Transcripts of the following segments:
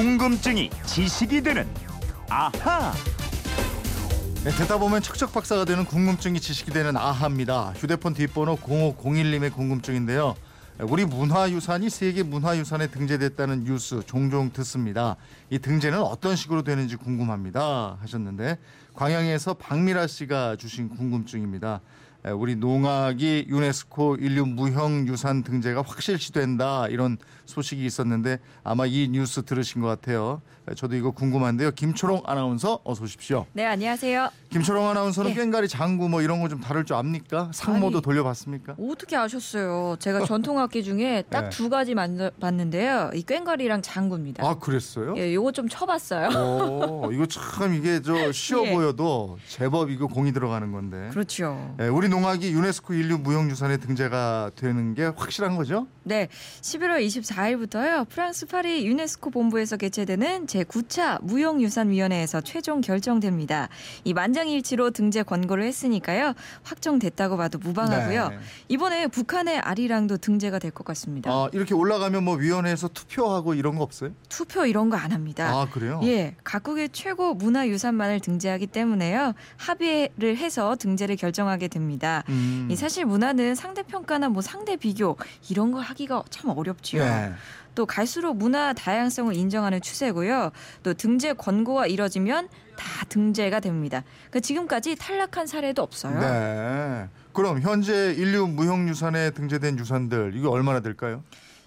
궁금증이 지식이 되는 아하. 네, 듣다 보면 척척 박사가 되는 궁금증이 지식이 되는 아하입니다. 휴대폰 뒷번호 0501님의 궁금증인데요. 우리 문화유산이 세계 문화유산에 등재됐다는 뉴스 종종 듣습니다. 이 등재는 어떤 식으로 되는지 궁금합니다. 하셨는데 광양에서 박미라 씨가 주신 궁금증입니다. 우리 농악이 유네스코 인류 무형유산 등재가 확실시된다 이런 소식이 있었는데 아마 이 뉴스 들으신 것 같아요. 저도 이거 궁금한데요. 김초롱 아나운서 어서 오십시오. 네 안녕하세요. 김초롱 아나운서는 네. 꽹가리 장구 뭐 이런 거 좀 다룰 줄 압니까? 상모도 아니, 돌려봤습니까? 어떻게 아셨어요? 제가 전통악기 중에 딱 네. 두 가지 만- 봤는데요. 이 꽹과리랑 장구입니다. 아 그랬어요? 예, 요거 좀 쳐봤어요. 오, 이거 참 이게 저 쉬워 예. 보여도 제법 이거 공이 들어가는 건데. 그렇죠. 예, 우리 농악이 유네스코 인류 무형유산에 등재가 되는 게 확실한 거죠? 네, 11월 24일부터요. 프랑스 파리 유네스코 본부에서 개최되는 제9차 무형유산위원회에서 최종 결정됩니다. 이 만장일치로 등재 권고를 했으니까요. 확정됐다고 봐도 무방하고요. 네. 이번에 북한의 아리랑도 등재가 될 것 같습니다. 아, 이렇게 올라가면 뭐 위원회에서 투표하고 이런 거 없어요? 투표 이런 거 안 합니다. 아 그래요? 예, 각국의 최고 문화유산만을 등재하기 때문에요. 합의를 해서 등재를 결정하게 됩니다. 음. 이 사실 문화는 상대 평가나 뭐 상대 비교 이런 걸 하기가 참 어렵지요. 예. 또 갈수록 문화 다양성을 인정하는 추세고요. 또 등재 권고가 이뤄지면 다 등재가 됩니다. 그 지금까지 탈락한 사례도 없어요. 네. 그럼 현재 인류 무형유산에 등재된 유산들 이거 얼마나 될까요?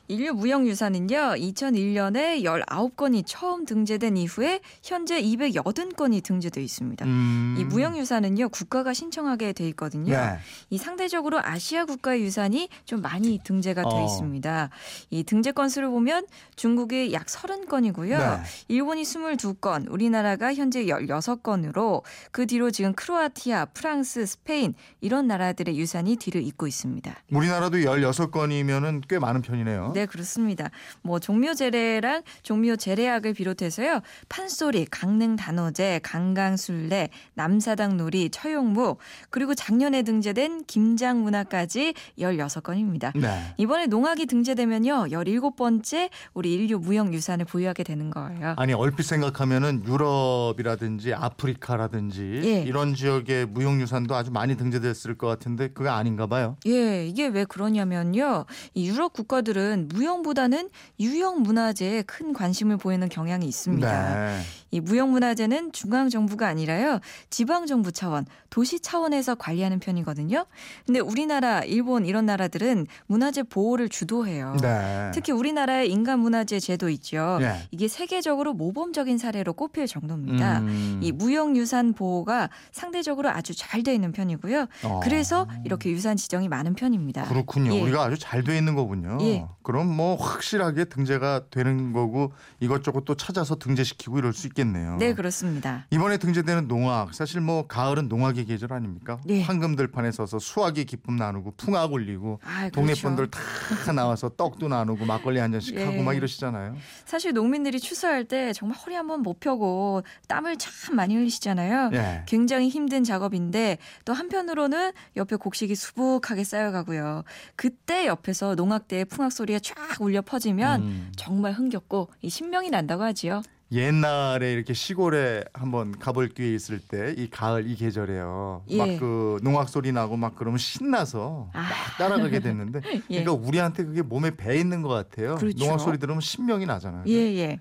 인류 무형유산은요, 2001년에 19건이 처음 등재된 이후에 현재 280건이 등재돼 있습니다. 음. 이 무형유산은요, 국가가 신청하게 돼 있거든요. 네. 이 상대적으로 아시아 국가의 유산이 좀 많이 등재가 돼 어. 있습니다. 이 등재 건수를 보면 중국이 약 30건이고요. 네. 일본이 22건, 우리나라가 현재 16건으로 그 뒤로 지금 크로아티아, 프랑스, 스페인 이런 나라들의 유산이 뒤를 잇고 있습니다. 우리나라도 16건이면은 꽤 많은 편이네요. 네, 그렇습니다. 뭐 종묘 제례랑 종묘 제례학을 비롯해서요. 판소리, 강릉 단오제, 강강술래, 남사당 놀이, 처용무, 그리고 작년에 등재된 김장 문화까지 16건입니다. 네. 이번에 농악이 등재되면요. 17번째 우리 인류 무형 유산을 보유하게 되는 거예요. 아니 얼핏 생각하면은 유럽이라든지 아프리카라든지 예. 이런 지역의 무형 유산도 아주 많이 등재됐을 것 같은데 그게 아닌가 봐요. 예, 이게 왜 그러냐면요. 이 유럽 국가들은 무형보다는 유형 문화재에 큰 관심을 보이는 경향이 있습니다. 네. 이 무형 문화재는 중앙 정부가 아니라요 지방 정부 차원, 도시 차원에서 관리하는 편이거든요. 근데 우리나라, 일본 이런 나라들은 문화재 보호를 주도해요. 네. 특히 우리나라의 인간 문화재 제도 있죠. 예. 이게 세계적으로 모범적인 사례로 꼽힐 정도입니다. 음. 이 무형 유산 보호가 상대적으로 아주 잘 돼 있는 편이고요. 어. 그래서 이렇게 유산 지정이 많은 편입니다. 그렇군요. 예. 우리가 아주 잘 돼 있는 거군요. 예. 그럼 뭐 확실하게 등재가 되는 거고 이것저것 또 찾아서 등재시키고 이럴 수 있겠네요. 네, 그렇습니다. 이번에 등재되는 농악 사실 뭐 가을은 농악의 계절 아닙니까? 네. 황금들판에 서서 수확의 기쁨 나누고 풍악 올리고 아, 동네 그렇죠. 분들 다 나와서 떡도 나누고 막걸리 한 잔씩 예. 하고 막 이러시잖아요. 사실 농민들이 추수할 때 정말 허리 한번 못 펴고 땀을 참 많이 흘리시잖아요. 예. 굉장히 힘든 작업인데 또 한편으로는 옆에 곡식이 수북하게 쌓여가고요. 그때 옆에서 농악대의 풍악 소리가 쫙 울려 퍼지면 음. 정말 흥겹고 이 신명이 난다고 하지요. 옛날에 이렇게 시골에 한번 가볼 기회 있을 때 이 가을 이 계절에요. 예. 막그 농악 소리 나고 막 그러면 신나서 아. 막 따라가게 됐는데 예. 그러니까 우리한테 그게 몸에 배 있는 것 같아요. 그렇죠. 농악 소리 들으면 신명이 나잖아요. 예, 예.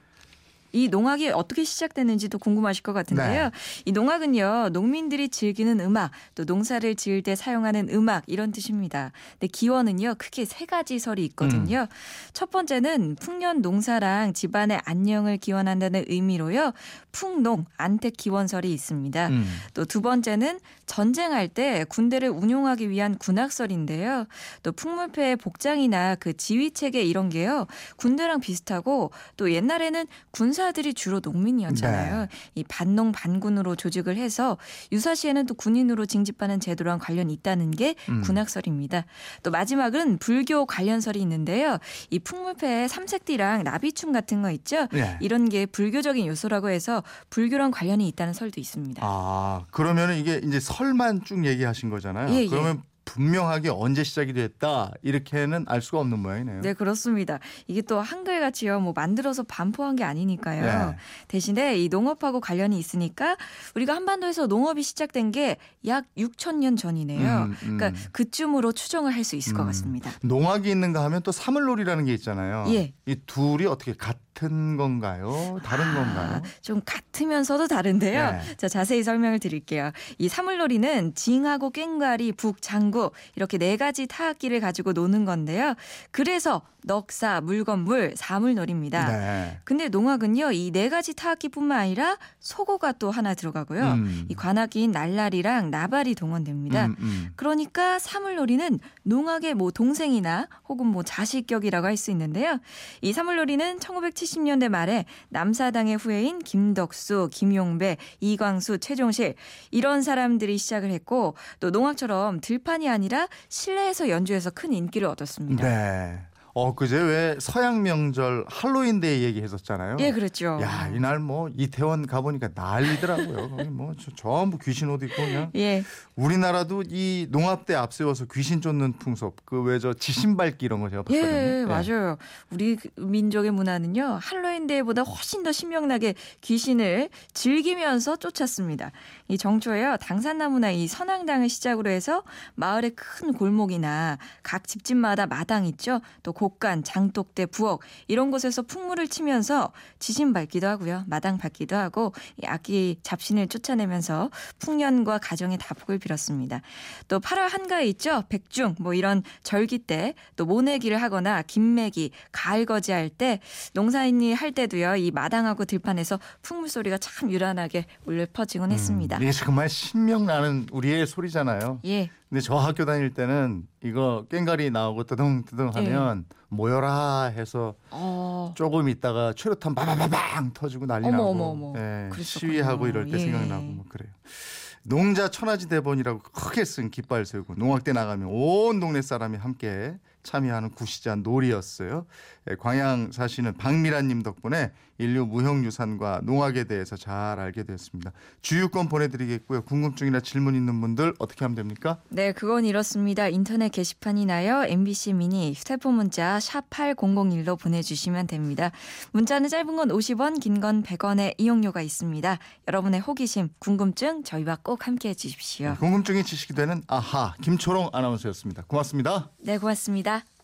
이 농악이 어떻게 시작됐는지도 궁금하실 것 같은데요. 네. 이 농악은요, 농민들이 즐기는 음악, 또 농사를 지을 때 사용하는 음악 이런 뜻입니다. 근데 기원은요, 크게 세 가지 설이 있거든요. 음. 첫 번째는 풍년 농사랑 집안의 안녕을 기원한다는 의미로요, 풍농 안택 기원설이 있습니다. 음. 또두 번째는 전쟁할 때 군대를 운용하기 위한 군악설인데요. 또 풍물패의 복장이나 그 지휘 체계 이런 게요. 군대랑 비슷하고 또 옛날에는 군사 들이 주로 농민이었잖아요. 네. 이 반농 반군으로 조직을 해서 유사시에는 또 군인으로 징집하는 제도랑 관련이 있다는 게 음. 군악설입니다. 또 마지막은 불교 관련설이 있는데요. 이 풍물패의 삼색띠랑 나비춤 같은 거 있죠. 예. 이런 게 불교적인 요소라고 해서 불교랑 관련이 있다는 설도 있습니다. 아 그러면은 이게 이제 설만 쭉 얘기하신 거잖아요. 예, 예. 그러면 분명하게 언제 시작이 됐다 이렇게는 알 수가 없는 모양이네요. 네, 그렇습니다. 이게 또 한글같이요, 뭐 만들어서 반포한 게 아니니까요. 네. 대신에 이 농업하고 관련이 있으니까 우리가 한반도에서 농업이 시작된 게 약 6천 년 전이네요. 음, 음. 그러니까 그쯤으로 추정을 할 수 있을 것 음. 같습니다. 농악이 있는가 하면 또 사물놀이라는 게 있잖아요. 예. 이 둘이 어떻게 같은 건가요? 다른 아, 건가요? 좀 같으면서도 다른데요. 네. 자, 자세히 설명을 드릴게요. 이 사물놀이는 징하고 꽹과리, 북, 장구 이렇게 네 가지 타악기를 가지고 노는 건데요. 그래서 넉사, 물건물, 사물놀이입니다. 네. 근데 농악은요, 이 네 가지 타악기뿐만 아니라 소고가 또 하나 들어가고요. 음. 이 관악기인 날라리랑 나발이 동원됩니다. 음, 음. 그러니까 사물놀이는 농악의 뭐 동생이나 혹은 뭐 자식격이라고 할 수 있는데요. 이 사물놀이는 1970년대 말에 남사당의 후예인 김덕수, 김용배, 이광수, 최종실 이런 사람들이 시작을 했고 또 농악처럼 들판 이 아니라 실내에서 연주해서 큰 인기를 얻었습니다. 네. 어 그제 왜 서양 명절 할로윈데이 얘기했었잖아요. 예, 그렇죠. 야 이날 뭐 이태원 가보니까 난리더라고요. 거기 뭐 저- 전부 귀신 옷 입고 그냥 예, 우리나라도 이 농합대 앞세워서 귀신 쫓는 풍습 그 왜 저 지신밟기 이런 거 제가 봤거든요. 예, 맞아요. 우리 그 민족의 문화는요, 할로윈데이보다 훨씬 더 신명나게 귀신을 즐기면서 쫓았습니다. 이 정초에요, 당산나무나 이 선앙당을 시작으로 해서 마을의 큰 골목이나 각 집집마다 마당 있죠. 또 곡간, 장독대, 부엌 이런 곳에서 풍물을 치면서 지신 밟기도 하고요. 마당 밟기도 하고 이 악기 잡신을 쫓아내면서 풍년과 가정의 다복을 빌었습니다. 또 8월 한가위 있죠. 백중 뭐 이런 절기 때 또 모내기를 하거나 김매기, 가을거지 할 때 농사인이 할 때도요. 이 마당하고 들판에서 풍물 소리가 참 유란하게 울려 퍼지곤 했습니다. 음, 이게 정말 신명 나는 우리의 소리잖아요. 예. 근데 저 학교 다닐 때는 이거 꽹가리 나오고 뜨둥뜨둥 하면 예. 모여라 해서 어. 조금 있다가 최루탄 바바바방 터지고 난리 어머, 나고 어머, 어머. 예. 시위하고 이럴 때 예. 생각나고 뭐 그래요. 농자 천하지 대본이라고 크게 쓴 깃발 세우고 농악대 나가면 온 동네 사람이 함께 참여하는 구시잔 놀이였어요. 예, 광양 사시는 박미라님 덕분에 인류 무형유산과 농악에 대해서 잘 알게 됐습니다. 주유권 보내드리겠고요. 궁금증이나 질문 있는 분들 어떻게 하면 됩니까? 네, 그건 이렇습니다. 인터넷 게시판이나요. MBC 미니 휴대폰 문자 샵 8001로 보내주시면 됩니다. 문자는 짧은 건 50원, 긴 건 100원의 이용료가 있습니다. 여러분의 호기심, 궁금증 저희와 꼭 함께해 주십시오. 궁금증이 지식이 되는 아하 김초롱 아나운서였습니다. 고맙습니다. 네, 고맙습니다. Lolita